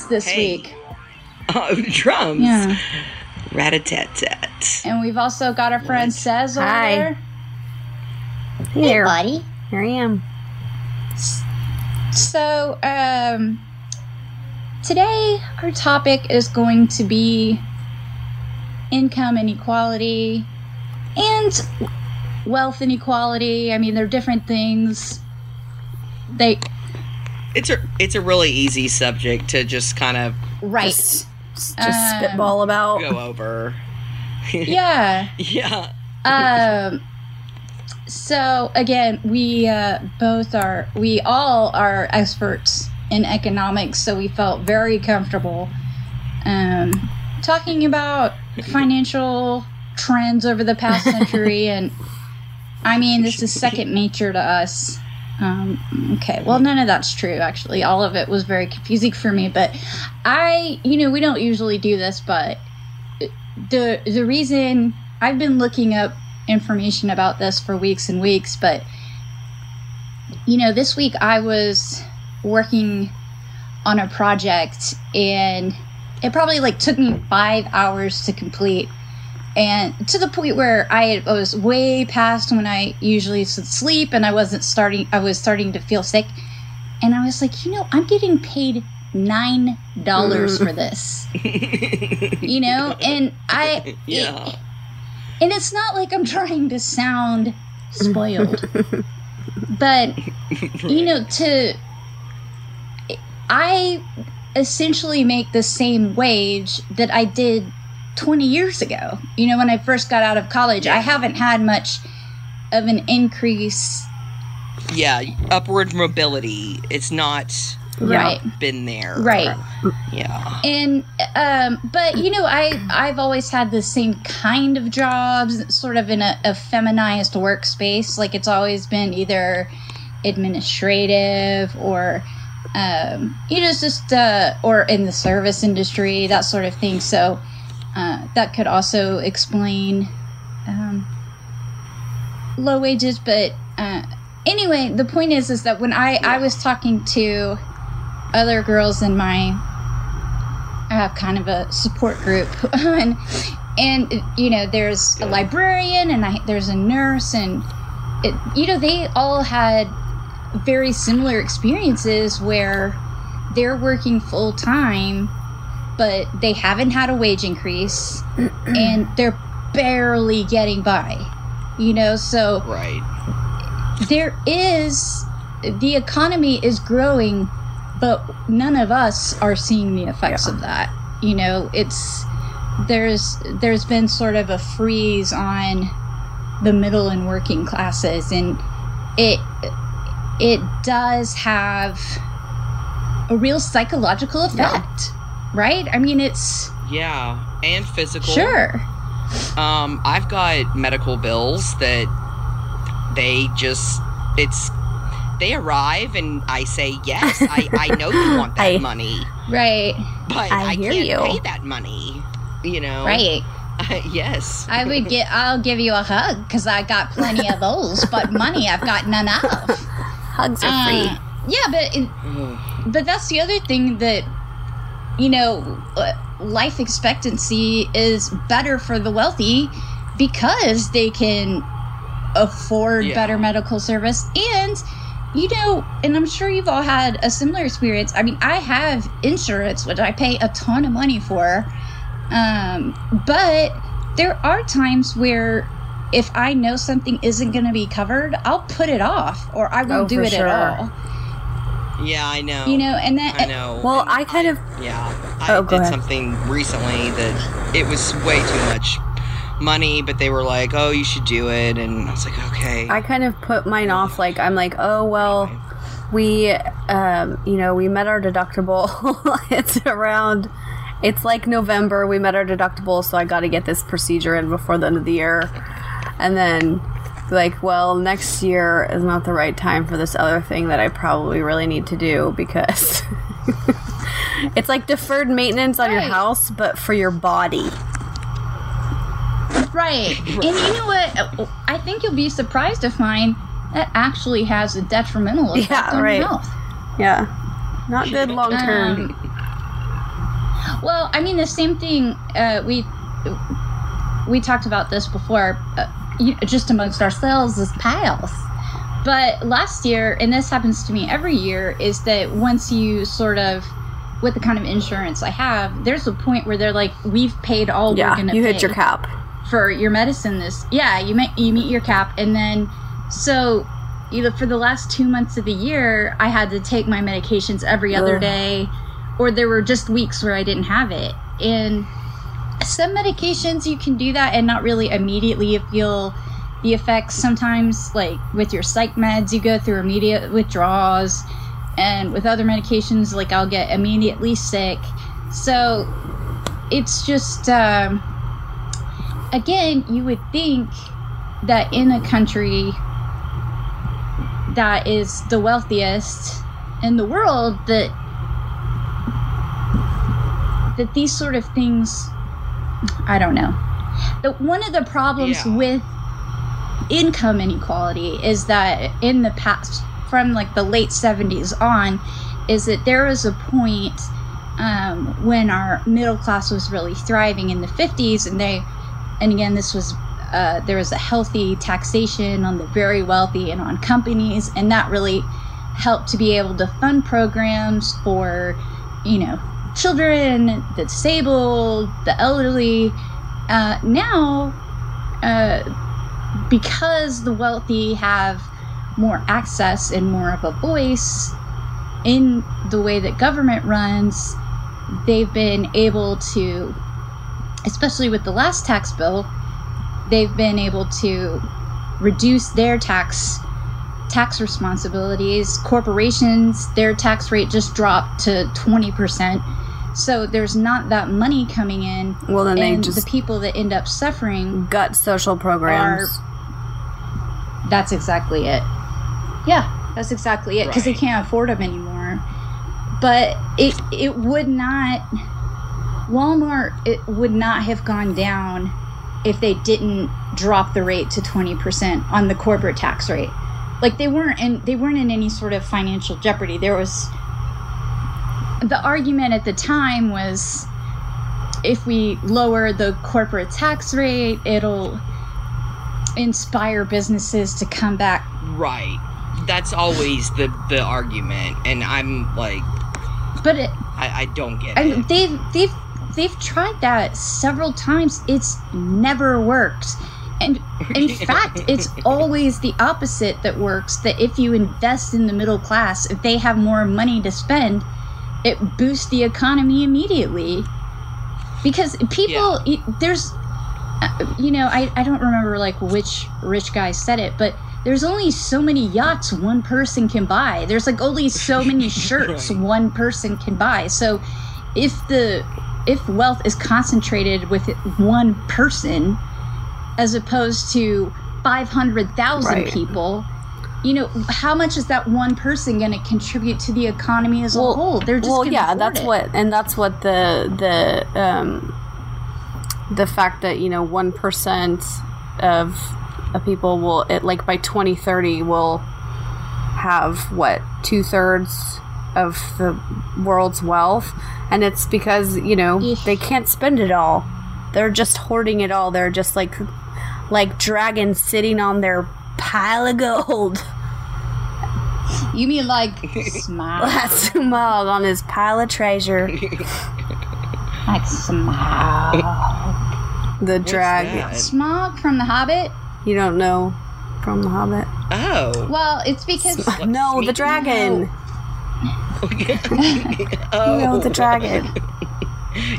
Drums this Hey. week. Oh, drums. Yeah. Rat-a-tat-tat. And we've also got our friend Cez over Hi. there. Here, buddy. here I am. So, um, today our topic is going to be income inequality and wealth inequality. I mean, they're different things. They It's a it's a really easy subject to just kind of right. Just, just Um, spitball about. go over. Yeah. yeah. um so again we uh both are we all are experts in economics so we felt very comfortable um talking about financial trends over the past century and i mean this is second nature to us um okay well none of that's true actually. All of it was very confusing for me but i you know we don't usually do this but the the reason I've been looking up information about this for weeks and weeks, but you know, this week I was working on a project and it probably like took me 5 hours to complete and to the point where I was way past when I usually sleep and I wasn't starting I was starting to feel sick. And I was like, you know, I'm getting paid nine dollars for this. You know? And i Yeah. and it's not like i'm trying to sound spoiled. But you know to i essentially make the same wage that i did 20 years ago you know when i first got out of college i haven't had much of an increase Yeah. Upward mobility. It's not right been there. right Yeah. and um but you know i i've always had the same kind of jobs sort of in a, a feminized workspace like it's always been either administrative or um you know it's just uh or in the service industry that sort of thing so that could also explain um low wages but uh anyway the point is is that when i i was talking to other girls in my I have kind of a support group and and you know there's a librarian and I, there's a nurse and it, you know they all had very similar experiences where they're working full time but they haven't had a wage increase and they're barely getting by you know? So Right. there is the economy is growing but none of us are seeing the effects of that you know? It's there's there's been sort of a freeze on the middle and working classes and it it does have a real psychological effect right i mean it's Yeah. And physical. sure Um, I've got medical bills that they just it's they arrive and I say yes, I, I know you want that I- money, Right. but I I, hear can't you. pay that money. You know, Right. yes. I would get. I'll give you a hug because I got plenty of those, but money I've got none of. Hugs are free. Uh, yeah, but it, but that's the other thing that you know, uh, life expectancy is better for the wealthy because they can afford Yeah. better medical service and you know and i'm sure you've all had a similar experience i mean i have insurance which i pay a ton of money for um, but there are times where if i know something isn't going to be covered i'll put it off or i won't Oh, do it sure. at all Yeah, I know. you know and that I know. Well, I kind of Yeah, I Oh, go did ahead. something recently that it was way too much money, but they were like, "Oh, you should do it," and I was like, "Okay." I kind of put mine off. Like I'm like, oh well, we, um, you know, we met our deductible. it's around. It's like November. We met our deductible, so I got to get this procedure in before the end of the year, and then. Like, well, next year is not the right time for this other thing that I probably really need to do because it's like deferred maintenance on your Right. house, but for your body. Right. And you know what? I think you'll be surprised to find that actually has a detrimental effect Yeah, on right. your health. Yeah, not good long term. Um, well, I mean, the same thing. Uh, we we talked about this before, uh, just amongst ourselves as pals. But last year, and this happens to me every year, is that once you sort of, with the kind of insurance I have, there's a point where they're like, "We've paid all we're gonna you pay." hit your cap. for your medicine this yeah you meet you meet your cap and then so either for the last two months of the year i had to take my medications every other Ugh. day or there were just weeks where i didn't have it and some medications you can do that and not really immediately feel the effects. Sometimes like with your psych meds you go through immediate withdrawals and with other medications like i'll get immediately sick. So it's just um, again, you would think that in a country that is the wealthiest in the world, that that these sort of things, I don't know. One of the problems Yeah. with income inequality is that in the past, from like the late '70s on, is that there was a point um, when our middle class was really thriving in the 50s, and they and again this was uh, there was a healthy taxation on the very wealthy and on companies and that really helped to be able to fund programs for you know children the disabled the elderly uh, now uh, because the wealthy have more access and more of a voice in the way that government runs they've been able to especially with the last tax bill, they've been able to reduce their tax tax responsibilities. Corporations, their tax rate just dropped to 20%. So there's not that money coming in. Well, then they just the people that end up suffering, gut social programs. that's exactly it. Yeah, that's exactly it because they can't afford them anymore. But it it would not Walmart it would not have gone down if they didn't drop the rate to 20% on the corporate tax rate. Like they weren't in they weren't in any sort of financial jeopardy. There was the argument at the time was if we lower the corporate tax rate, it'll inspire businesses to come back. right. That's always the the argument, and I'm like, But it, I, I don't get I it. they've they've they've tried that several times. It's never worked. And in fact, it's always the opposite that works. That if you invest in the middle class, if they have more money to spend, it boosts the economy immediately. Because people, it- there's, uh, you know, I, I don't remember like which rich guy said it, but there's only so many yachts one person can buy. There's like only so many shirts Right. one person can buy. So if the if wealth is concentrated with one person as opposed to 500,000 Right. people, you know, how much is that one person going to contribute to the economy as a whole? They're just well, yeah, that's it. what, and that's what the the um, the fact that you know one percent of of people will it like by twenty thirty will have what two thirds of the world's wealth, and it's because you know Eesh. they can't spend it all. They're just hoarding it all. They're just like like dragons sitting on their pile of gold. You mean like smile? That's Smaug on his pile of treasure. like smile. The What's drag. Smaug from The Hobbit? You don't know from The Hobbit? Oh. Well, it's because no, the dragon. oh. You know the dragon.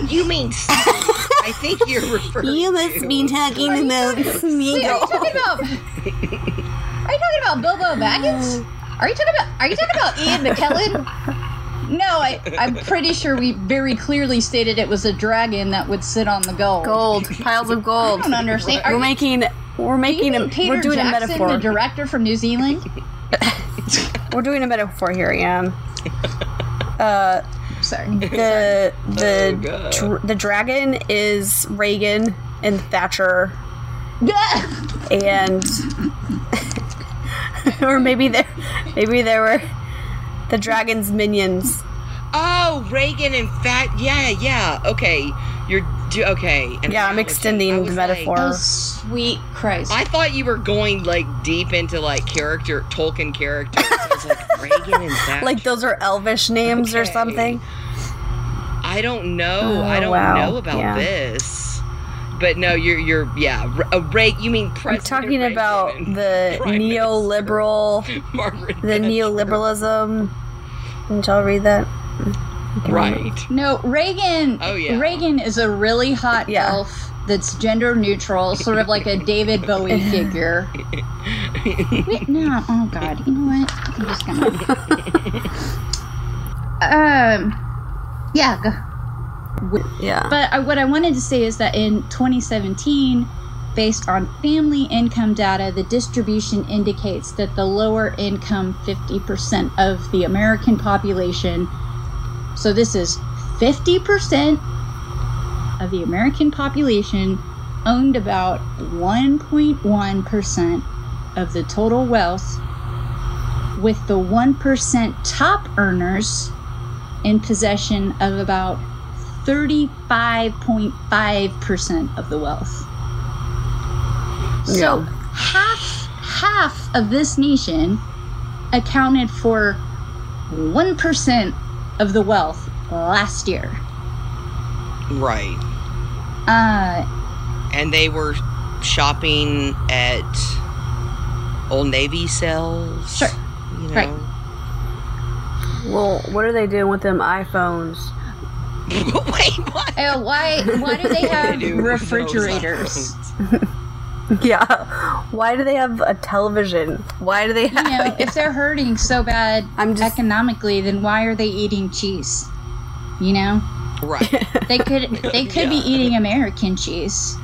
You mean I think you're referring You must to be talking about Wait, are you talking about? Are you talking about Bilbo Baggins? Are you talking about? Are you talking about Ian McKellen? No, I, I'm pretty sure we very clearly stated it was a dragon that would sit on the gold. Gold, piles of gold. I gold. don't understand. Are We're you, making, we're making a, Peter we're doing a Jackson, metaphor. the director from New Zealand? We're doing a metaphor here, Ian. Uh, Sorry. the the Oh, God. the dragon is Reagan and Thatcher, and or maybe there, maybe there were the dragon's minions. Oh, Reagan and Fat. Yeah, yeah. Okay, you're do- okay. an Yeah, I'm extending the metaphor. like- oh, sweet Christ. I thought you were going like deep into like character Tolkien characters. I was like Reagan and Thatcher. Like those are elvish names or something. I don't know. Oh, I don't wow. know about Yeah. this. But no, you're you're yeah. Re- uh, Ray, you mean I'm talking Reagan about the neoliberal, Margaret the Thatcher. neoliberalism. Didn't y'all read that? Right. no, Reagan. Oh, yeah. Reagan is a really hot Yeah. elf that's gender neutral, sort of like a David Bowie figure. Wait, no, oh god, you know what? I'm just gonna. um, yeah. Yeah. But I, what I wanted to say is that in 2017, based on family income data, the distribution indicates that the lower income 50% of the American population, so this is 50% of the American population, owned about 1.1% of the total wealth, with the 1% top earners in possession of about 35.5% of the wealth. So half half of this nation accounted for 1% of the wealth last year. Right. Uh And they were shopping at Old Navy sales. Sure. You know? Right. Well, what are they doing with them iPhones? Wait, what? uh, why why do they have do refrigerators? iPhones? Yeah. Why do they have a television? Why do they You have? know, if they're hurting so bad I'm just- economically, then why are they eating cheese? You know? Right. They could they could be eating American cheese.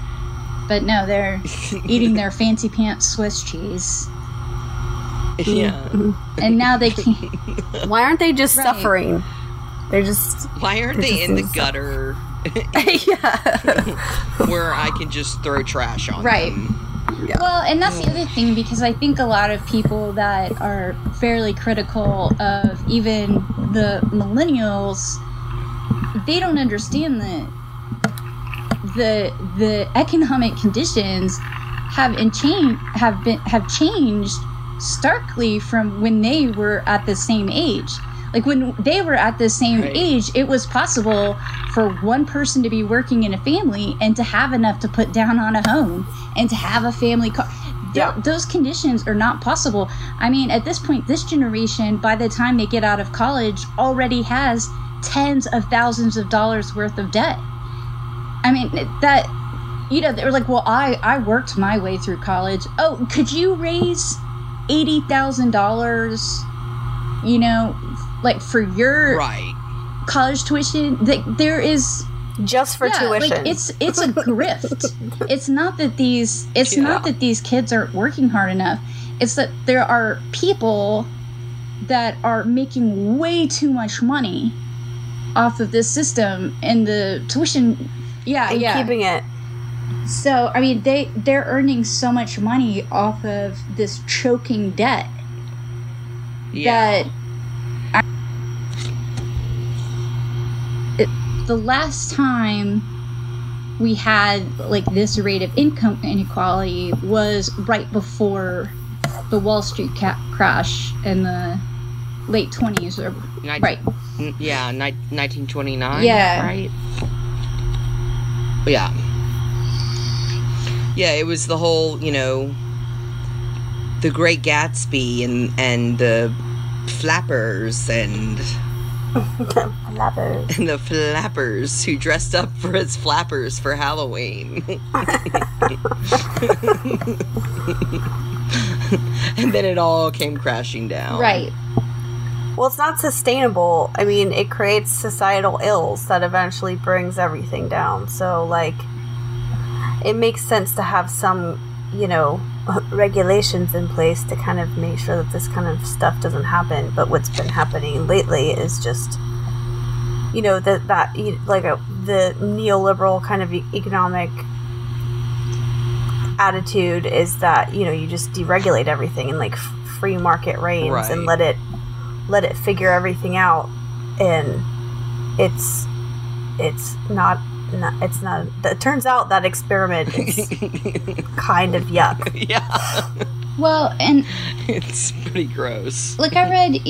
But no, they're eating their fancy pants Swiss cheese. yeah. Mm-hmm. And now they can't Why aren't they just Right. suffering? They're just Why aren't they in the gutter yeah. where I can just throw trash on Right. them? Well, and that's the other thing because I think a lot of people that are fairly critical of even the millennials, they don't understand that the the economic conditions have in change have been have changed starkly from when they were at the same age. Like when they were at the same Right. age, it was possible for one person to be working in a family and to have enough to put down on a home and to have a family car. Th- Those conditions are not possible. I mean, at this point, this generation, by the time they get out of college, already has tens of thousands of dollars worth of debt. I mean, that, you know, they were like, well, I, I worked my way through college. Oh, could you raise $80,000, you know, like for your Right. college tuition? That there is just for tuition. like it's it's a grift. it's not that these it's not that these kids aren't working hard enough. It's that there are people that are making way too much money off of this system and the tuition. Yeah, and yeah. keeping it. So I mean, they they're earning so much money off of this choking debt Yeah. that the last time we had like this rate of income inequality was right before the Wall Street ca- crash in the late 20s or Nin- right n- Yeah, ni- 1929. Yeah. Right? Yeah. Yeah, it was the whole, you know, the Great Gatsby and, and the flappers and, Flappers. and the flappers who dressed up for as flappers for Halloween. and then it all came crashing down. right Well, it's not sustainable. I mean, it creates societal ills that eventually brings everything down. So, like, it makes sense to have some, you know, regulations in place to kind of make sure that this kind of stuff doesn't happen. But what's been happening lately is just, you know, that that like a, the neoliberal kind of economic attitude is that you know you just deregulate everything and like free market reigns Right. and let it let it figure everything out and it's it's not, not it's not it turns out that experiment is kind of yuck yeah. well and It's pretty gross. like I read,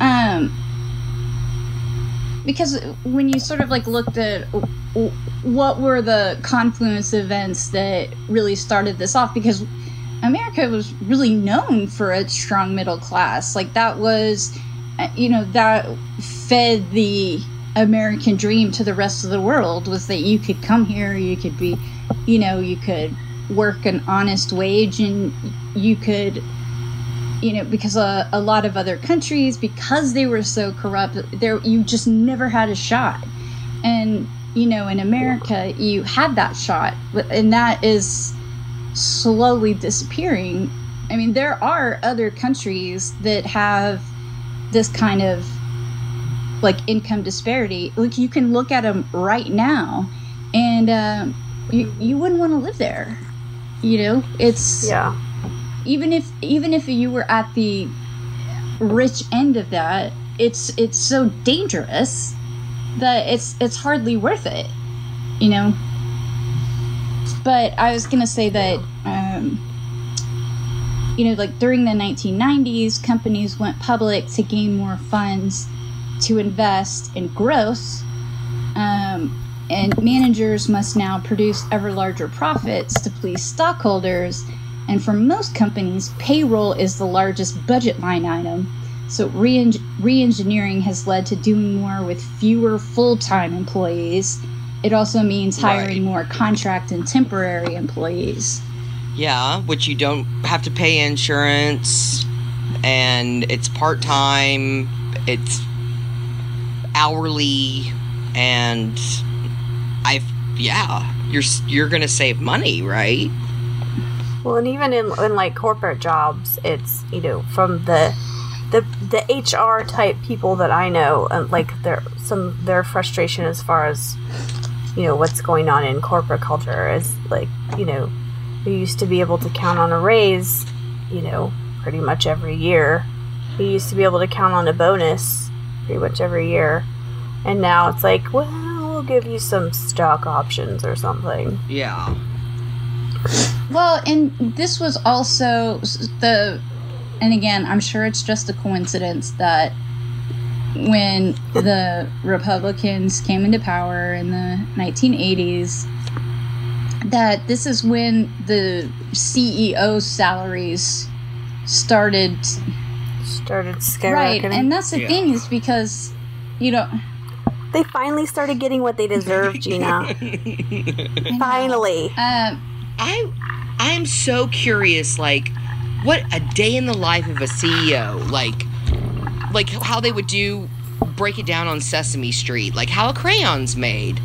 um, because when you sort of like looked at w- w- what were the confluence events that really started this off, because America was really known for its strong middle class. Like that was, uh, you know, that fed the American dream to the rest of the world was that you could come here, you could be, you know, you could work an honest wage and you could you know because a, a lot of other countries because they were so corrupt there you just never had a shot. And you know in america you had that shot and that is slowly disappearing. I mean there are other countries that have this kind of like income disparity like you can look at them right now and um, you, you wouldn't want to live there you know? It's yeah. even if even if you were at the rich end of that it's it's so dangerous that it's it's hardly worth it you know? But i was gonna say that um you know like during the 1990s companies went public to gain more funds to invest in growth um, and managers must now produce ever larger profits to please stockholders and for most companies, payroll is the largest budget line item. So re engineering has led to doing more with fewer full time employees. It also means hiring Right. more contract and temporary employees. Yeah, which you don't have to pay insurance, and it's part time, it's hourly, and I've yeah, you're you're gonna save money, right? Well, and even in, in like corporate jobs, it's you know from the the the HR type people that I know, and like their some their frustration as far as you know what's going on in corporate culture is like you know you used to be able to count on a raise, you know, pretty much every year. You used to be able to count on a bonus pretty much every year, and now it's like, well, we'll give you some stock options or something. Yeah. Well, and this was also the, and again, I'm sure it's just a coincidence that when the Republicans came into power in the 1980s, that this is when the CEO salaries started Started skyrocketing. right, and that's the Yeah. thing is because you know They finally started getting what they deserved, Gina. finally. um, I I'm so curious like what a day in the life of a CEO like like how they would do break it down on Sesame Street like how a crayon's made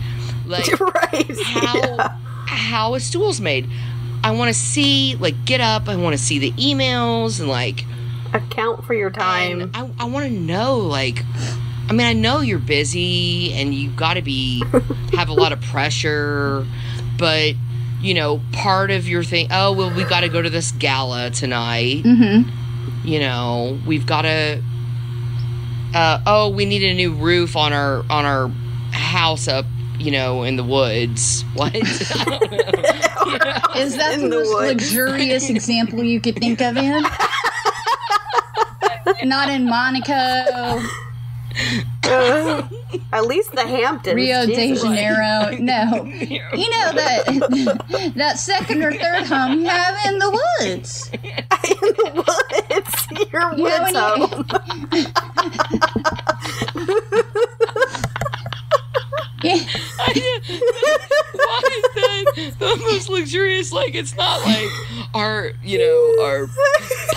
like right. how Yeah. how a stool's made I want to see, like, get up. I want to see the emails and like, Account for your time. and I, I want to know, like, I mean, I know you're busy and you got to be have a lot of pressure, but you know, part of your thing. Oh well, we got to go to this gala tonight. Mm-hmm. You know, we've got to. Uh, oh, we need a new roof on our on our house up. You know, in the woods. What? I don't know. You know? Is that In the, the most woods. luxurious example you could think of in? Not in Monaco, Uh, at least the Hamptons. Rio de Janeiro. No. You know that that second or third home you have in the woods. in the woods. Your You know, woods when you- home. Yeah. Why is that the most luxurious? Like, it's not like our, you know, our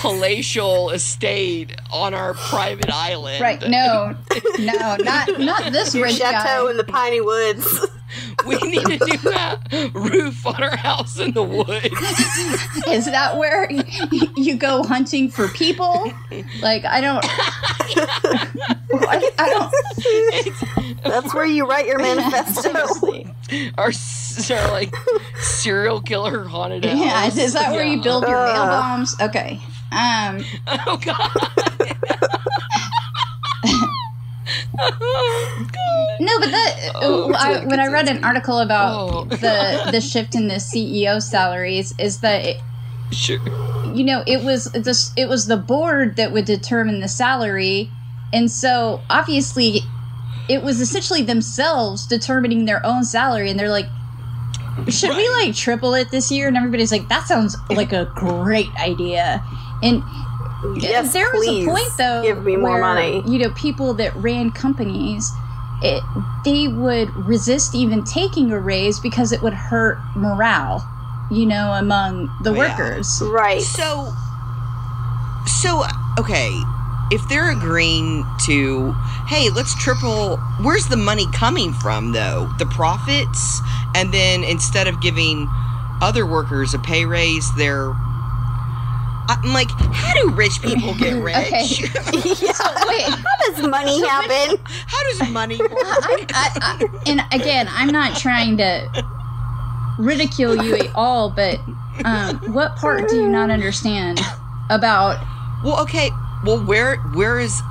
palatial estate on our private island. Right. No. No, not not this Your rich chateau guy. in the piney woods. We need a new ha- roof on our house in the woods. Is that where you go hunting for people? Like I don't I, I don't That's where you write your manifesto. seriously. Our, our like serial killer haunted house. Yeah, is that where you build your uh. mail bombs? Okay. Um Oh God. No, but that Oh, I, when I read an article about Oh. the the shift in the CEO salaries is that it, sure. you know it was this it was the board that would determine the salary, and so obviously it was essentially themselves determining their own salary, and they're like. Should we like triple it this year? And everybody's like, "That sounds like a great idea." And Yes, there was a point though give me more where, money. You know, people that ran companies, it, they would resist even taking a raise because it would hurt morale. You know, among the Oh, yeah. workers. Right. So, so okay, if they're agreeing to, hey, let's triple. Where's the money coming from, though? The profits, and then instead of giving other workers a pay raise, they're. I'm like, how do rich people get rich? Okay. yeah. Wait, How does money happen? how does money work? I, I, I, and again, I'm not trying to ridicule you at all, but um, what part do you not understand about? Well, okay. Well, where where is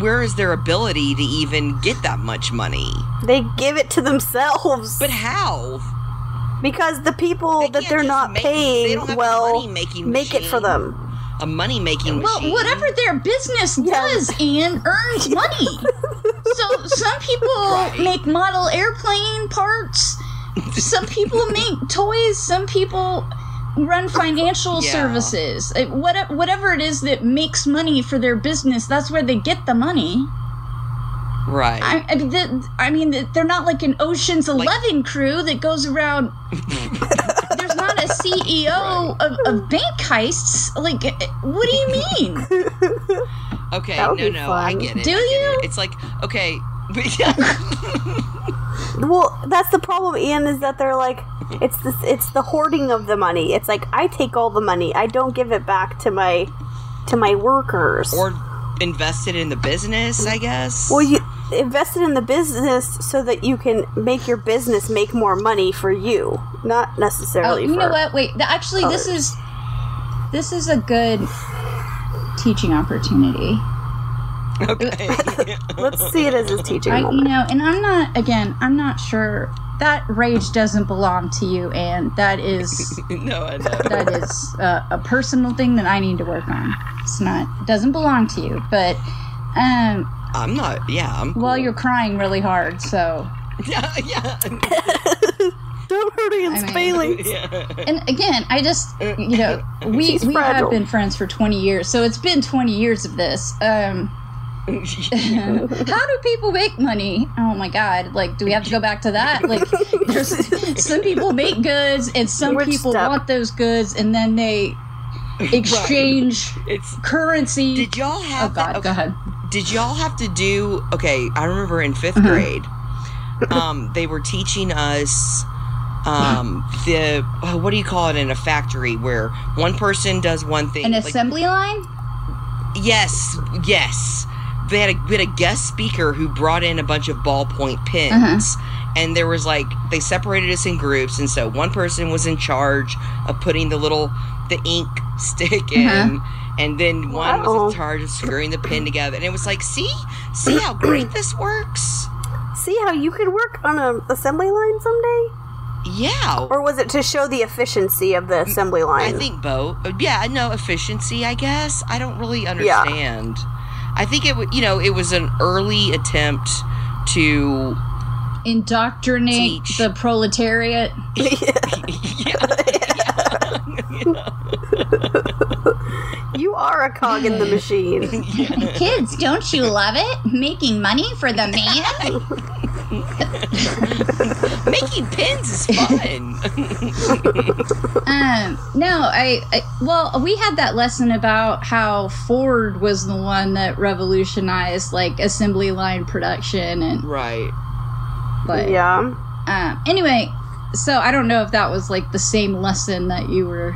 where is their ability to even get that much money? They give it to themselves. But how? Because the people They that they're not make- paying don't have a well money-making make it for them. A money making Well, machine. whatever their business Yeah. does and earns money. so some people Right. make model airplane parts. Some people make toys. Some people run financial Yeah. services. What, whatever it is that makes money for their business, that's where they get the money. Right. I, I, mean, the, I mean, they're not like an Ocean's Eleven crew that goes around. There's not a CEO of, of bank heists. Like, what do you mean? okay. That would No, be no. I get it. Do get you? it. It's like okay. But yeah. Well, that's the problem, Ian, is that they're like it's this it's the hoarding of the money. It's like I take all the money. I don't give it back to my to my workers. or invested in the business, I guess. well, you invested in the business so that you can make your business make more money for you, not necessarily. Oh, necessarily you for know what? Wait, th- actually, this is this is a good teaching opportunity. okay. Let's see it as a teaching I, you moment. know, and I'm not. Again, I'm not sure that rage doesn't belong to you, and that is no, I know. that is uh, a personal thing that I need to work on. It's not it doesn't belong to you, but um, I'm not. Yeah, I'm. well, cool. you're crying really hard, so Yeah, yeah. Don't hurt Ian's I mean- feelings. yeah. and again, I just you know we She's we fragile. have been friends for 20 years, so it's been 20 years of this. Um, how do people make money? Oh my god! Like, do we have to go back to that? Like, there's some people make goods, and some Which people step? want those goods, and then they exchange It's. currency. Did y'all have? oh god, that? go ahead. Did y'all have to do? Okay, I remember in 5th Mm-hmm. grade, um, they were teaching us um, the uh, what do you call it in a factory where one person does one thing. An like- assembly line? Yes, yes. They had a we had a guest speaker who brought in a bunch of ballpoint pens, and there was like they separated us in groups, and so one person was in charge of putting the little the ink stick in, and then one was Wow. in charge of screwing the pin together, and it was like, see, see how great this works. See how you could work on an assembly line someday? Yeah, Or was it to show the efficiency of the assembly line? I think both. Uh, yeah, no efficiency. I guess I don't really understand. I think it would. You know, it was an early attempt to. Indoctrinate Teach. the proletariat. you are a cog in the machine. Kids, don't you love it? Making money for the man? Making pins is fun. Um, no, I, I well, we had that lesson about how Ford was the one that revolutionized like assembly line production and right. but yeah. um, anyway, so I don't know if that was like the same lesson that you were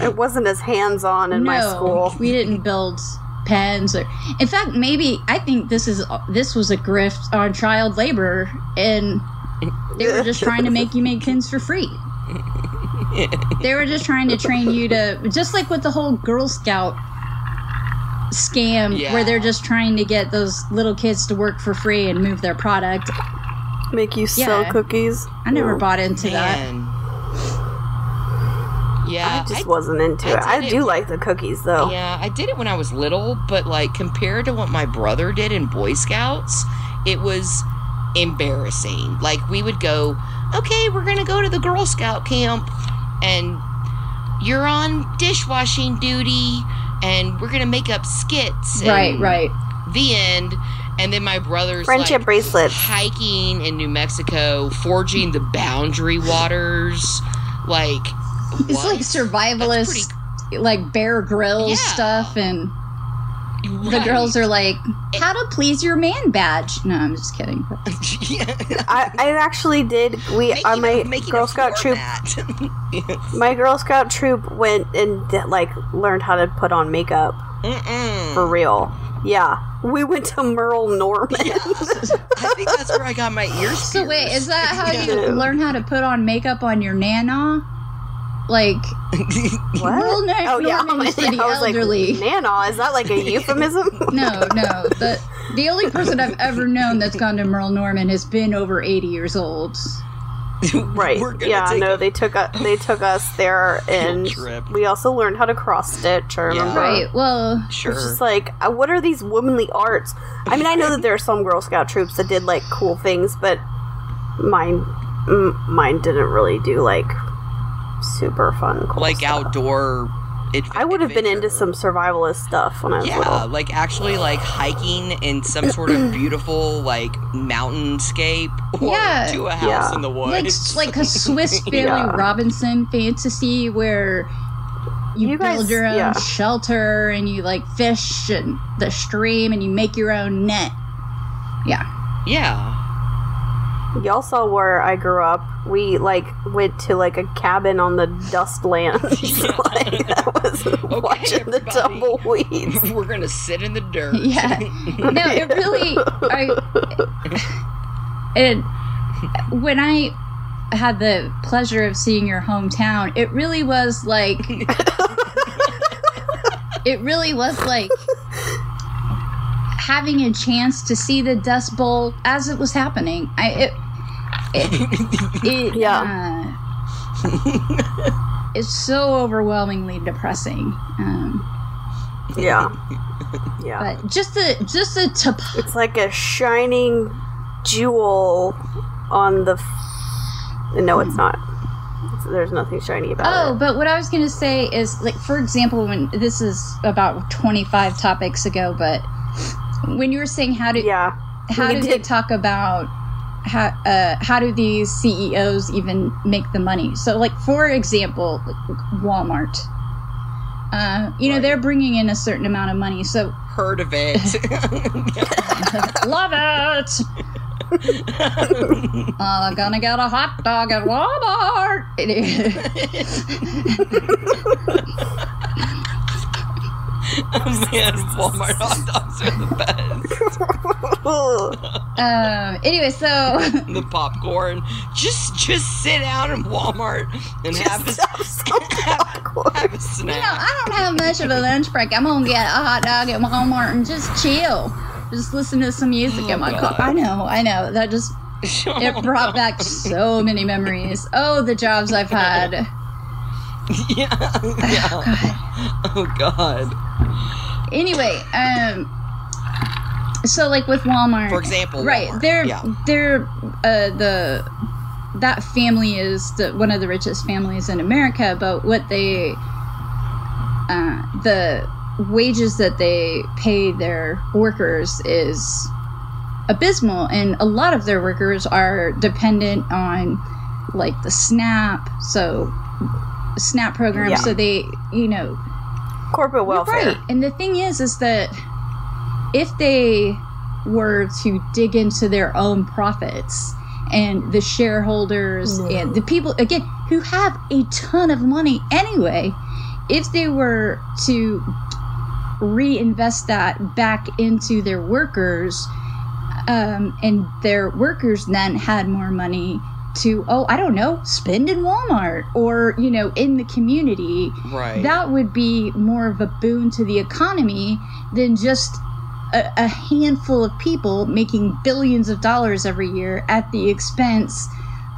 It wasn't as hands on in my school. We didn't build pens or in fact maybe I think this is this was a grift on child labor and they were just trying to make you make pins for free. they were just trying to train you to just like with the whole Girl Scout scam Yeah. where they're just trying to get those little kids to work for free and move their product. Make you sell Yeah. cookies. I never No. bought into that. Man. Yeah, I just I- wasn't into I it. I do it- like the cookies though. Yeah, I did it when I was little, but like compared to what my brother did in Boy Scouts, it was embarrassing. Like we would go, okay, we're gonna go to the Girl Scout camp, and you're on dishwashing duty, and we're gonna make up skits. Right, right. The end. And then my brother's Friendship like, bracelets. hiking in New Mexico, forging the boundary waters, like. It's what? like survivalist pretty- like Bear Grylls Yeah. stuff and the girls are like, "How to please your man badge?" No, I'm just kidding. yeah. I, I actually did. We making uh, on my a, Girl Scout troop. Yes. My Girl Scout troop went and did, like learned how to put on makeup Mm-mm. for real. Yeah, we went to Merle Norman. I think that's where I got my ears. So wait, is that how Yeah. you learn how to put on makeup on your nana? Like, what? Merle Nor- oh yeah, Norman is for the I was elderly. like, Nana, is that like a euphemism? no, no. The the only person I've ever known that's gone to Merle Norman has been over 80 years old. right. We're gonna Yeah, no, a- they took us. They took us there, and trip. we also learned how to cross stitch. I remember. Right. Well, Sure. It's just like, uh, what are these womanly arts? I mean, I know that there are some Girl Scout troops that did like cool things, but mine, mm, mine didn't really do like super fun, cool like stuff. outdoor. adv- I would have been into some survivalist stuff when I was Yeah, little. like actually like hiking in some sort of beautiful like mountainscape or Yeah. to a house Yeah. in the woods. like a Swiss Family Yeah. Robinson fantasy where you, You build guys- your own yeah. shelter and you like fish in the stream and you make your own net. Yeah. yeah. Y'all saw where I grew up. We like went to like a cabin on the dust land. like, that was watching the everybody. tumbleweeds. We're gonna sit in the dirt. Yeah. No, it really I it when I had the pleasure of seeing your hometown, it really was like it really was like having a chance to see the Dust Bowl as it was happening. I it it, it Yeah. uh, it's so overwhelmingly depressing. Um, Yeah, yeah. but just the just the top It's like a shining jewel on the. F- no, it's not. There's nothing shiny about Oh, it. Oh, but what I was going to say is, like, for example, when this is about 25 topics ago, but when you were saying how do Yeah, how we do they talk about how uh, how do these CEOs even make the money? So, like, for example, Walmart. Uh, you know they're bringing in a certain amount of money, so Heard of it. love it. I'm uh, gonna get a hot dog at Walmart. Oh man, Walmart hot dogs are the best. um, anyway, so the popcorn. Just just sit down in Walmart and have a, have, have a snack. you know, I don't have much of a lunch break. I'm gonna get a hot dog at Walmart and just chill. Just listen to some music in my car. I know, I know. That just it brought back so many memories. Oh, the jobs I've had. yeah, yeah. Oh god. Anyway, um, so like with Walmart, For example, right? Walmart, They're yeah. they're uh, the that family is the, one of the richest families in America, but what they uh, the wages that they pay their workers is abysmal, and a lot of their workers are dependent on like the SNAP, so SNAP program. Yeah. So they, you know, Corporate welfare. Right. And the thing is, is that if they were to dig into their own profits and the shareholders and the people, again, who have a ton of money anyway, if they were to reinvest that back into their workers, um, and their workers then had more money to, oh, I don't know, spend in Walmart or, you know, in the community Right. that would be more of a boon to the economy than just a, a handful of people making billions of dollars every year at the expense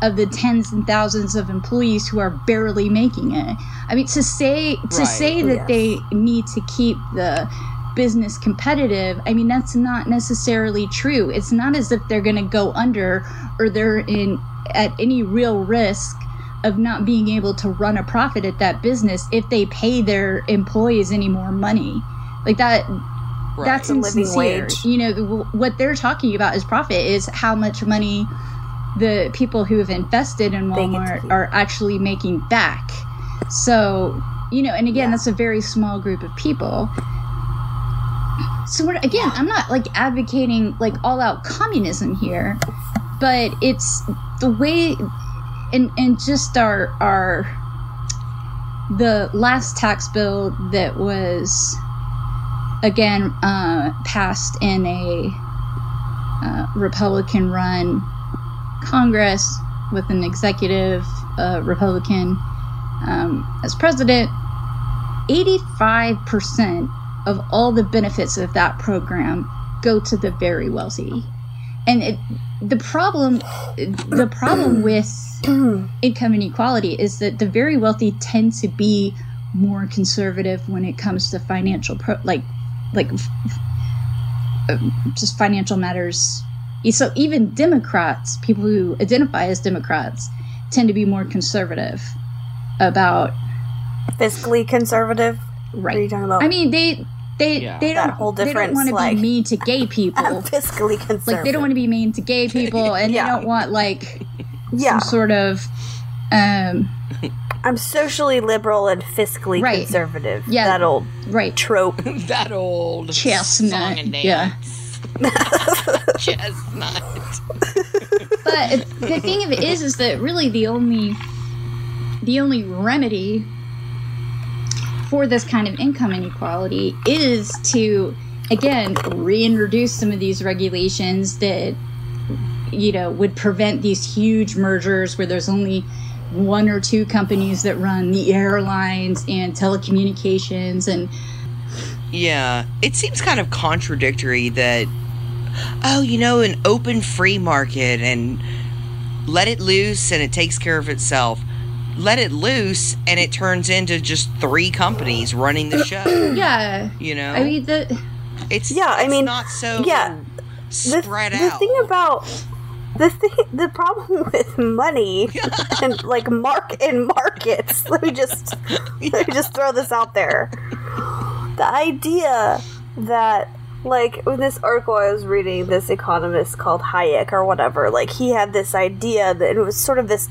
of the tens and thousands of employees who are barely making it. I mean, to say to Right. say that Yes. they need to keep the business competitive, I mean that's not necessarily true. It's not as if they're going to go under or they're in at any real risk of not being able to run a profit at that business if they pay their employees any more money. Like that right. that's The living insincere. wage. You know, what they're talking about is profit is how much money the people who have invested in They get to Walmart are actually making back. So, you know, and again, Yeah. that's a very small group of people. So we're, again, I'm not like advocating like all out communism here, but it's the way and and just our our the last tax bill that was again uh, passed in a uh, Republican run Congress with an executive uh, Republican um, as president. 85% of all the benefits of that program go to the very wealthy. And it, the problem the problem with income inequality is that the very wealthy tend to be more conservative when it comes to financial pro- like like uh, just financial matters. So even Democrats, people who identify as Democrats, tend to be more conservative about Fiscally conservative. What are you right. talking about? I mean, they they Yeah. they don't whole they don't want to like- be mean to gay I'm people. fiscally conservative. like they don't want to be mean to gay people, and Yeah. they don't want like Yeah, some sort of um I'm socially liberal and fiscally Right. conservative. Yeah. that old right trope. that old Chestnut, song and yeah. Chestnut. but the thing of it is is that really the only the only remedy for this kind of income inequality is to again reintroduce some of these regulations that you know would prevent these huge mergers where there's only one or two companies that run the airlines and telecommunications and Yeah, it seems kind of contradictory that, oh, you know, an open free market and let it loose and it takes care of itself. Let it loose and it turns into just three companies running the show. yeah You know, i mean the it's Yeah, I it's mean, not so yeah, the, spread the out. thing about the thing, the problem with money and like mark in markets. Let me just let me just throw this out there. The idea that like in this article I was reading, this economist called Hayek or whatever, like he had this idea that it was sort of this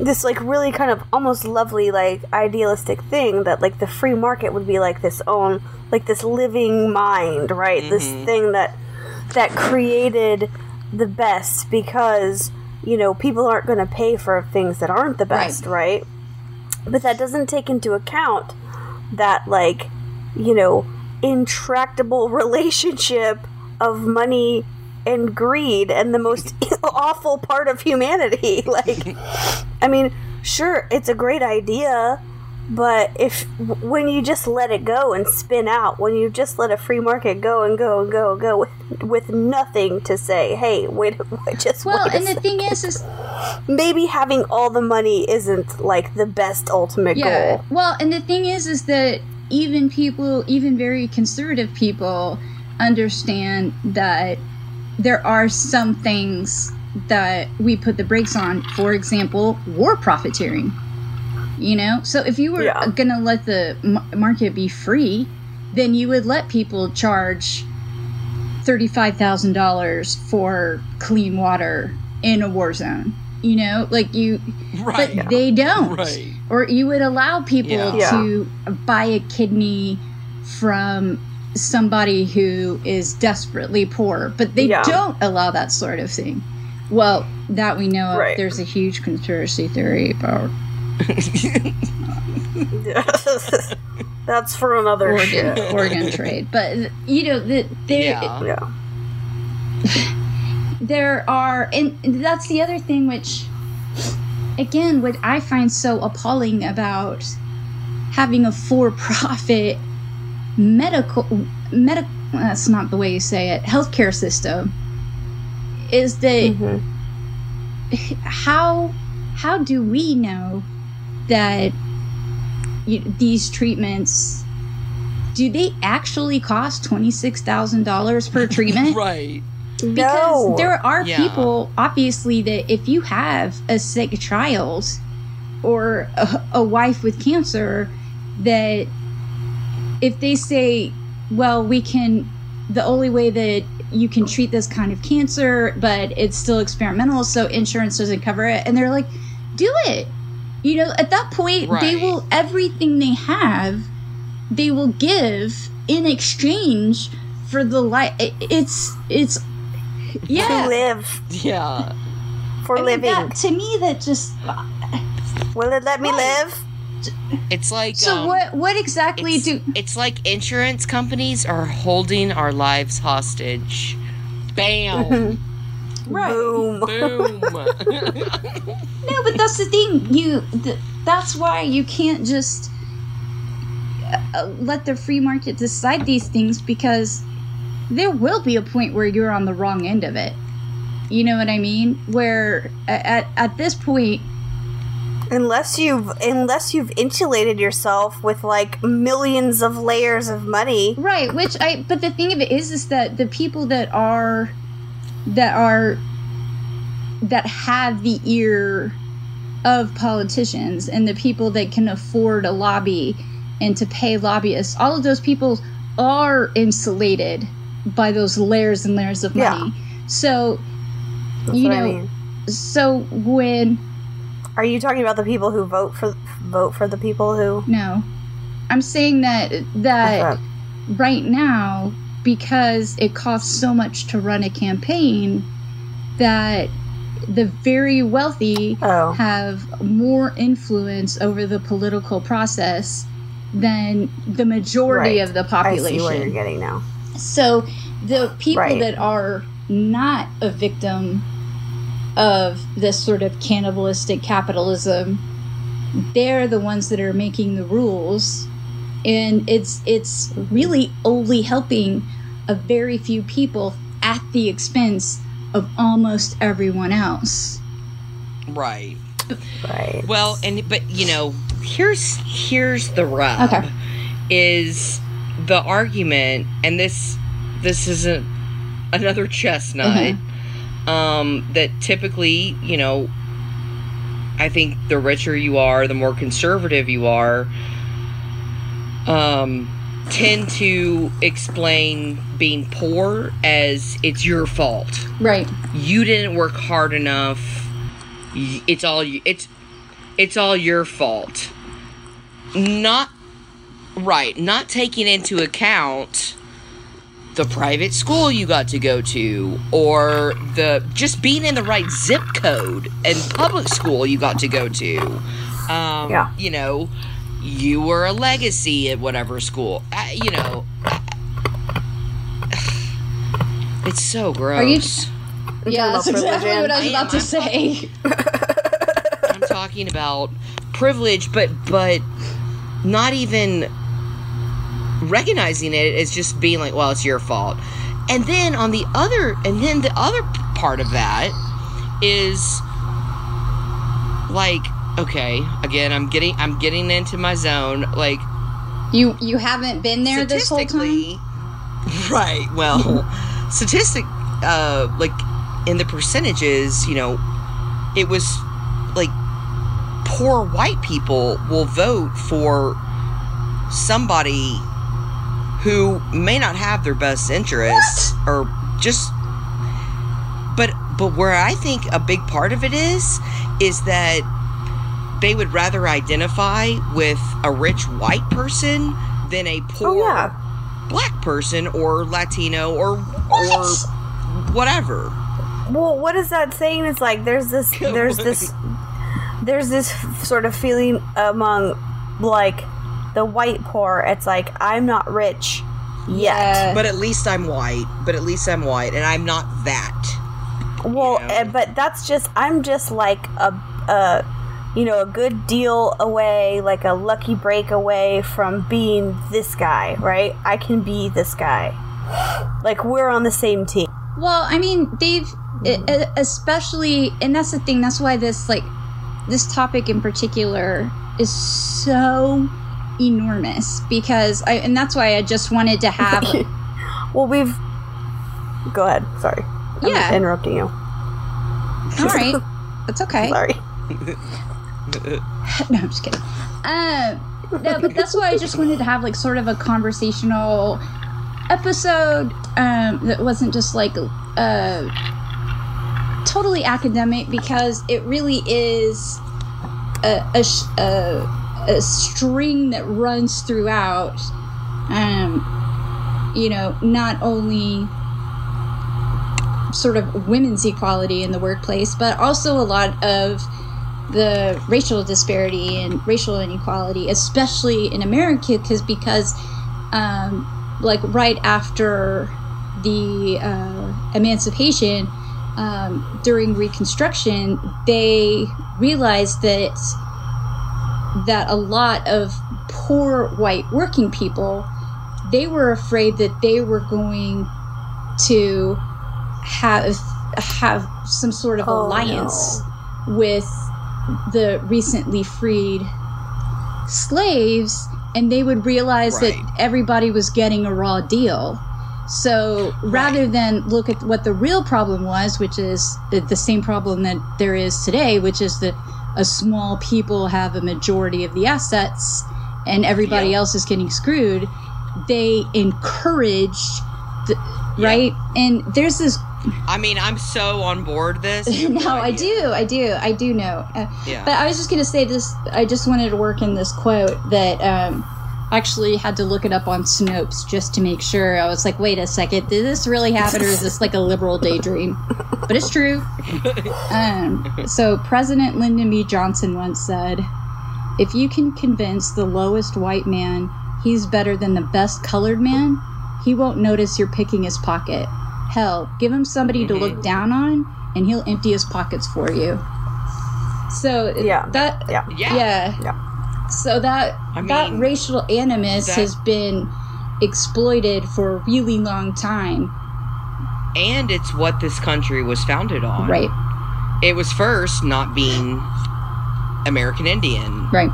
this like really kind of almost lovely like idealistic thing that like the free market would be like this own like this living mind, right? This mm-hmm. thing that that created the best because you know people aren't going to pay for things that aren't the best, right. But that doesn't take into account that like you know intractable relationship of money and greed and the most awful part of humanity. Like, I mean, sure, it's a great idea, but if when you just let it go and spin out, when you just let a free market go and go and go and go with, with nothing to say, hey, wait, wait just Well, wait and the thing is, is maybe having all the money isn't like the best ultimate yeah. goal. Well, and the thing is, is that even people, even very conservative people, understand that there are some things that we put the brakes on. For example, war profiteering. You know, so if you were Yeah. gonna let the market be free, then you would let people charge thirty-five thousand dollars for clean water in a war zone. You know, like you, Right. but they don't. Right. Or you would allow people Yeah. Yeah. to buy a kidney from somebody who is desperately poor, but they Yeah. don't allow that sort of thing. Well, that we know of, there's a huge conspiracy theory about That's for another organ organ trade. But you know, the, there Yeah. There are and that's the other thing which again what i find so appalling about having a for-profit medical medical that's not the way you say it healthcare system is that Mhm. how how do we know that you, these treatments do they actually cost $26000 per treatment Right. Because no. there are Yeah. people obviously that if you have a sick child or a, a wife with cancer that if they say well we can the only way that you can treat this kind of cancer but it's still experimental so insurance doesn't cover it and they're like do it you know at that point they will everything they have they will give in exchange for the life it's it's to yeah live Yeah. for I mean, living. that, to me that just Will it let me Right. live? It's like so um, what what exactly it's, do it's like insurance companies are holding our lives hostage. Bam. right Boom. Boom. No, but that's the thing. You, th- that's why you can't just uh, let the free market decide these things because there will be a point where you're on the wrong end of it. You know what I mean? Where at at this point, Unless you've unless you've insulated yourself with like millions of layers of money. right? Which I. But the thing of it is, is that the people that are that are that have the ear of politicians and the people that can afford a lobby and to pay lobbyists, all of those people are insulated by those layers and layers of Yeah. money. So, That's you know, I mean. so when Are you talking about the people who vote for vote for the people who? no, I'm saying that that right now because it costs so much to run a campaign that the very wealthy Oh. have more influence over the political process than the majority Right. of the population. I see where you're getting now. So the people Right. that are not a victim of this sort of cannibalistic capitalism, they're the ones that are making the rules. And it's it's really only helping a very few people at the expense of almost everyone else. right. Right. Well, and but you know, here's here's the rub. Okay. Is the argument, and this this isn't another chestnut. Um, that typically, you know, I think the richer you are, the more conservative you are. Um, tend to explain being poor as it's your fault Right. you didn't work hard enough it's all you it's it's all your fault not right not taking into account the private school you got to go to or the just being in the right zip code and public school you got to go to um, Yeah. you know you were a legacy at whatever school uh, you know it's so gross Are you- We're Yeah, that's exactly what I was and- about to say. I'm talking about privilege, but but not even recognizing it as just being like, well, it's your fault. And then on the other, and then the other part of that is like, okay, again, I'm getting, I'm getting into my zone. Like, You you haven't been there this whole time. right? Well, statistic, uh, like in the percentages, you know, it was like poor white people will vote for somebody who may not have their best interests or just but but where I think a big part of it is is that they would rather identify with a rich white person than a oh, poor Oh yeah. black person or Latino or or whatever. Well, what is that saying? It's like there's this, there's this, there's this sort of feeling among like the white poor. It's like I'm not rich yet. Yeah. But at least I'm white. But at least I'm white, and I'm not that. Well, you know? eh, but that's just I'm just like a, a, you know, a good deal away, like a lucky break away from being this guy, right? I can be this guy. Like we're on the same team. Well, I mean, they've especially, and that's the thing. That's why this like this topic in particular is so enormous because I, and that's why I just wanted to have. Well, we've. Go ahead. Sorry. I'm Yeah. interrupting you. all right, that's okay. Sorry. no, I'm just kidding. Uh, no, but that's why I just wanted to have like sort of a conversational episode um, that wasn't just like uh, totally academic because it really is a, a, sh- a, a string that runs throughout. Um, you know, not only sort of women's equality in the workplace, but also a lot of the racial disparity and racial inequality, especially in America, because because um, like right after the uh, emancipation um, during Reconstruction, they realized that that a lot of poor white working people they were afraid that they were going to have have some sort of Oh, alliance with the recently freed slaves and they would realize Right. that everybody was getting a raw deal. So rather than look at what the real problem was which is the, the same problem that there is today which is that a small people have a majority of the assets and everybody Yeah. else is getting screwed they encourage, the, right and there's this I mean, I'm so on board this. No, I do, I do, I do know. Uh, Yeah. But I was just gonna say this. I just wanted to work in this quote that um, actually had to look it up on Snopes just to make sure. I was like, wait a second, did this really happen, or is this like a liberal daydream? But it's true. Um, so President Lyndon B. Johnson once said, "If you can convince the lowest white man he's better than the best colored man, he won't notice you're picking his pocket." Hell, give him somebody to look down on, and he'll empty his pockets for you. So Yeah. that Yeah. Yeah. yeah. Yeah. So that I that racial animus that- has been exploited for a really long time. And it's what this country was founded on. Right. It was first not being American Indian. Right.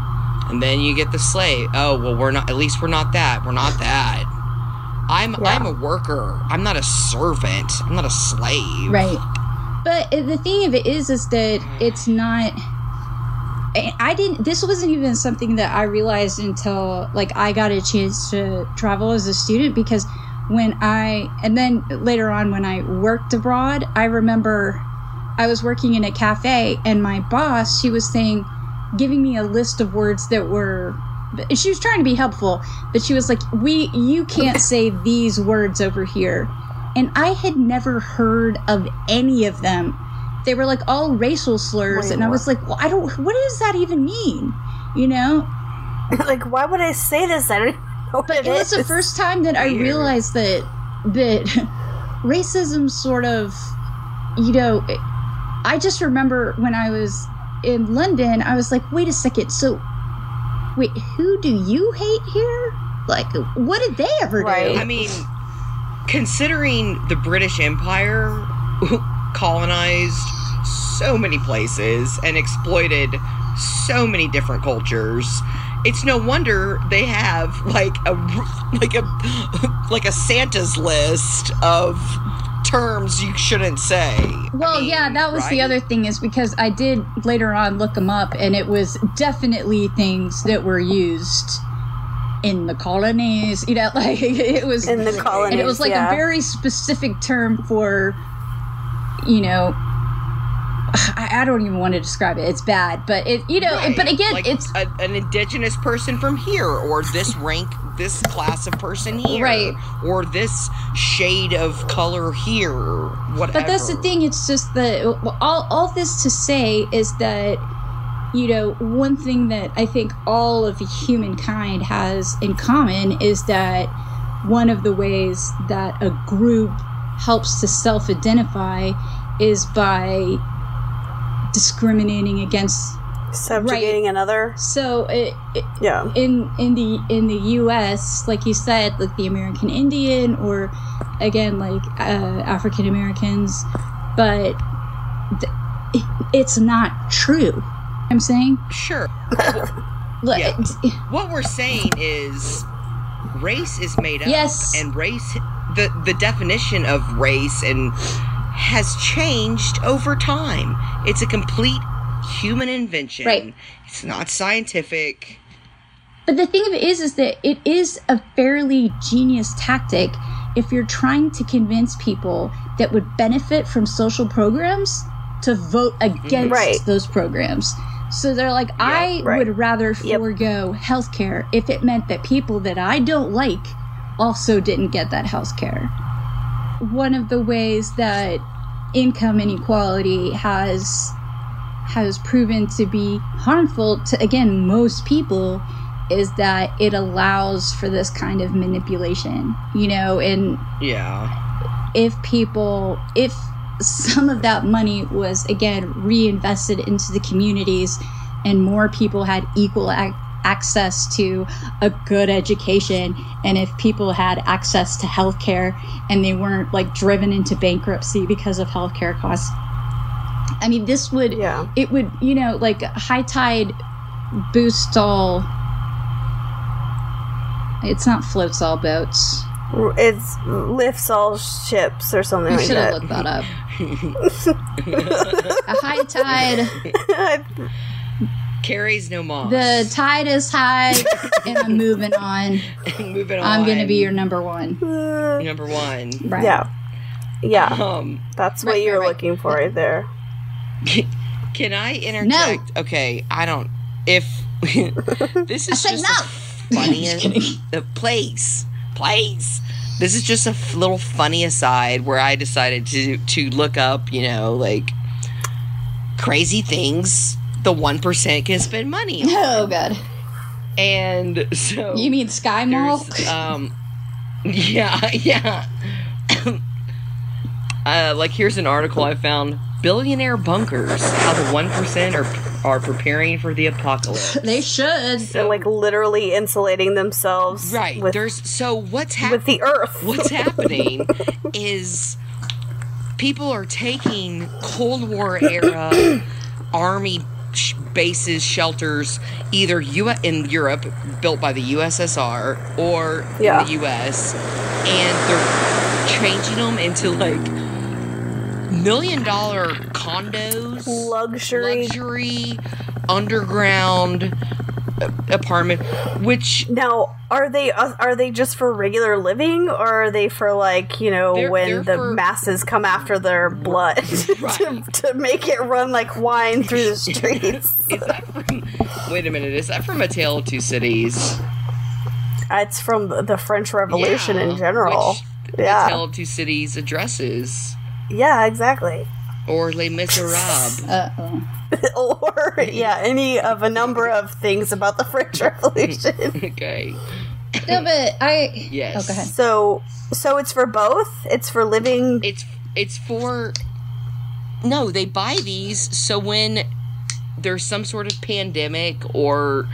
And then you get the slave. Oh, well, we're not, at least we're not that. We're not that. I'm, Yeah. I'm a worker. I'm not a servant. I'm not a slave. Right. But uh, the thing of it is, is that it's not. I didn't. This wasn't even something that I realized until like I got a chance to travel as a student because when I and then later on when I worked abroad, I remember I was working in a cafe and my boss she was saying, giving me a list of words that were she was trying to be helpful, but she was like, "We, you can't say these words over here," and I had never heard of any of them. They were like all racial slurs, Wait, and I was like, "Well, I don't. What does that even mean?" You know? like, why would I say this? I don't even know what But it was the first time that I realized that that racism sort of, you know, I just remember when I was in London, I was like, wait a second, so wait, who do you hate here? Like, what did they ever Right. do? I mean, considering the British Empire colonized so many places and exploited so many different cultures, it's no wonder they have like a like a like a Santa's list of terms you shouldn't say. I Well, mean, yeah, that was the other thing is because I did later on look them up, and it was definitely things that were used in the colonies. You know, like it was in the colonies. and it was like yeah. a very specific term for you know I, I don't even want to describe it it's bad but it you know Right. but again Like it's a, an indigenous person from here, or this rank, this class of person here, Right. Or this shade of color here, whatever. but that's the thing it's just that all, all this to say is that you know one thing that i think all of humankind has in common is that one of the ways that a group helps to self-identify is by discriminating against subjugating another. so it, it, Yeah. in in the in the U.S., like you said, like the American Indian, or again like uh, African Americans, but th- it, it's not true. I'm saying, sure. Like, Yeah. What we're saying is, race is made up. Yes. and race, the the definition of race and has changed over time. It's a complete human invention. Right. It's not scientific. But the thing of it is, is that it is a fairly genius tactic if you're trying to convince people that would benefit from social programs to vote mm-hmm. against Right. those programs. So they're like, I right. would rather Yep. forego healthcare if it meant that people that I don't like also didn't get that healthcare. One of the ways that income inequality has has proven to be harmful to again most people is that it allows for this kind of manipulation you know and Yeah. if people if some of that money was again reinvested into the communities and more people had equal ac- access to a good education and if people had access to healthcare and they weren't like driven into bankruptcy because of healthcare costs i mean this would Yeah. it would you know like high tide boosts all it's not floats all boats It's lifts all ships or something I like should have that. looked that up. a high tide. Carries no moss. The tide is high, and I'm moving on. Moving on. I'm gonna be your number one. Number one. Right. yeah. Yeah. Um, That's what Right, you were right, right. looking for right there. can I interject? No. Okay, I don't. If this is said just no. a funny uh, place, place. This is just a f- little funny aside where I decided to to look up, you know, like crazy things the one percent can spend money on, Oh god. and so You mean SkyMall? um, yeah, yeah. uh, like here's an article I found: billionaire bunkers, how the one percent are are preparing for the apocalypse. They should. They're like literally insulating themselves Right. with, There's so what's happening? with the earth. What's happening is people are taking Cold War era army sh- bases, shelters, either U- in Europe built by the USSR or Yeah. in the US, and they're changing them into like million dollar condos, Luxury. luxury, underground apartment, which Now, are they uh, are they just for regular living, or are they for like you know They're- when they're the for- masses come after their blood to, to make it run like wine through the streets? is that from? Wait a minute, is that from A Tale of Two Cities? it's from the French Revolution Yeah, in general. Yeah, Tale of Two Cities addresses, yeah, exactly. Or Les Miserables. Uh oh. or yeah, any of a number of things about the French Revolution. okay. No, but I. Yes. Oh, go ahead. so, so it's for both. It's for living. It's it's for no, they buy these so when there's some sort of pandemic or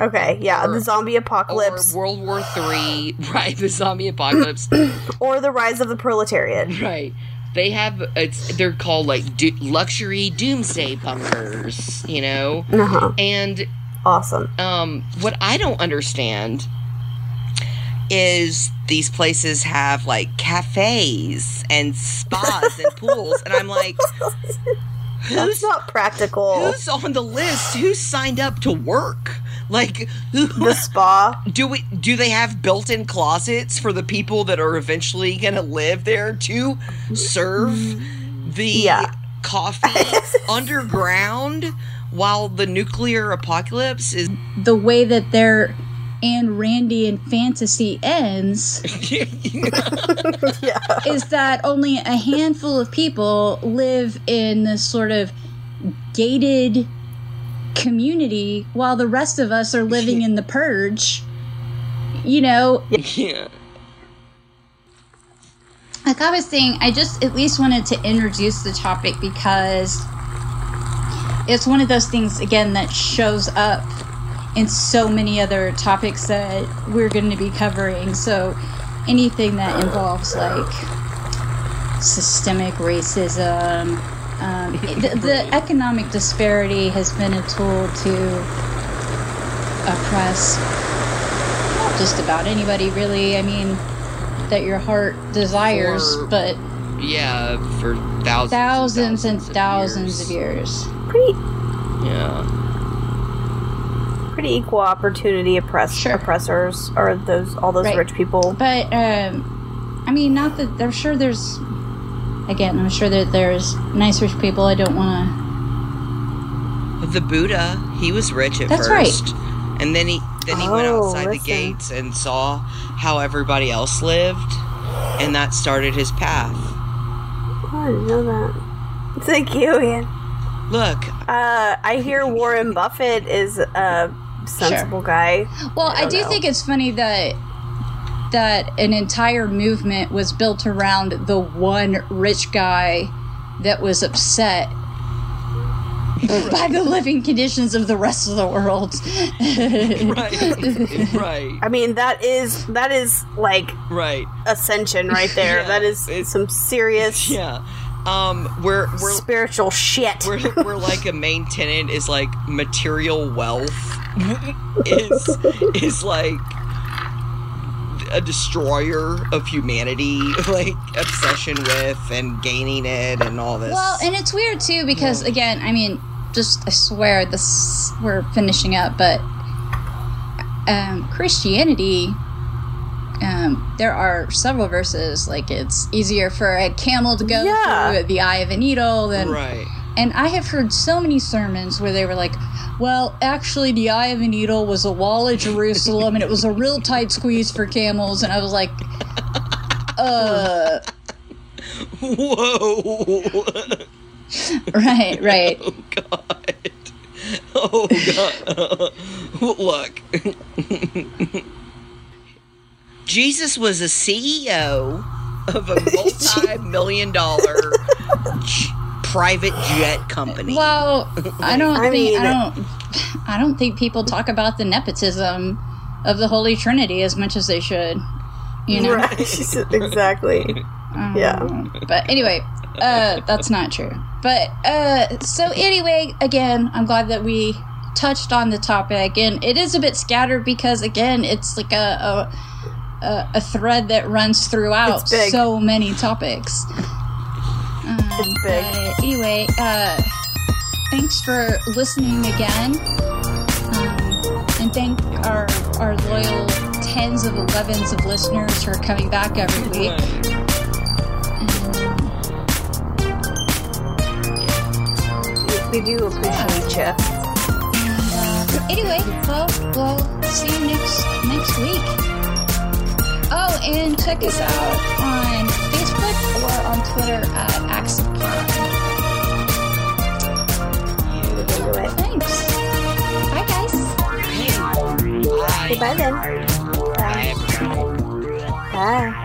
Okay, yeah, or- the zombie apocalypse or World War Three, right? The zombie apocalypse, or the rise of the proletariat. right? They have it's they're called like do, luxury doomsday bunkers, you know, Uh huh. and Awesome. um, what I don't understand is these places have like cafes and spas and pools, and I'm like, That's who's not practical. who's on the list? Who signed up to work? Like, who, the spa. do we do they have built-in closets for the people that are eventually going to live there to serve the Yeah. coffee underground while the nuclear apocalypse is The way that their Ayn Randian fantasy ends Yeah. is that only a handful of people live in this sort of gated community while the rest of us are living in the purge. You know, yeah. like I was saying, I just at least wanted to introduce the topic because it's one of those things again that shows up in so many other topics that we're going to be covering. So anything that involves like systemic racism, um, the, the economic disparity has been a tool to oppress not just about anybody really. I mean that your heart desires, For but Yeah, for thousands, thousands and of thousands of years. years. Pretty, Yeah, pretty equal opportunity oppress Sure. oppressors are those all those Right. rich people. But um, I mean, not that I'm sure there's. Again, I'm sure that there's nice rich people. I don't want to. the Buddha, he was rich at That's first, and then he then he went Oh, outside the gates and saw how everybody else lived, and that started his path. Oh, I didn't know that. Thank you, Ian. Look, Uh, I hear Warren Buffett is a sensible guy. Well, I, don't do know. think it's funny that that an entire movement was built around the one rich guy that was upset by the living conditions of the rest of the world. right, right, I mean, that is that is like right. ascension right there. Yeah, that is some serious Yeah, um, we're we're spiritual shit. we're, we're like a main tenant is like material wealth is is like a destroyer of humanity like obsession with and gaining it and all this Well, and it's weird too because again, I mean, just I swear this we're finishing up, but um, Christianity. Um, there are several verses like it's easier for a camel to go Yeah. through the eye of a needle than right and I have heard so many sermons where they were like, well, actually, the eye of a needle was a wall of Jerusalem and it was a real tight squeeze for camels. And I was like, uh, whoa right, right. oh god oh god look jesus was a ceo of a multi-million dollar private jet company Well, I don't I think mean- I don't I don't think people talk about the nepotism of the Holy Trinity as much as they should. You know. Right. exactly. Um, Yeah. But anyway, uh, that's not true. But uh, so anyway, again, I'm glad that we touched on the topic, and it is a bit scattered because again, it's like a a, a, a thread that runs throughout so many topics. Um, It's big. but anyway, uh, thanks for listening again. Um, and thank our our loyal tens of elevens of listeners who are coming back every week. Um, We do appreciate you. uh, anyway, well, we'll see you next next week. Oh, and check us out on Facebook or on Twitter at Axe of Prime. Do it. Thanks. Bye, guys. Bye. Goodbye then. Bye, everyone. Bye.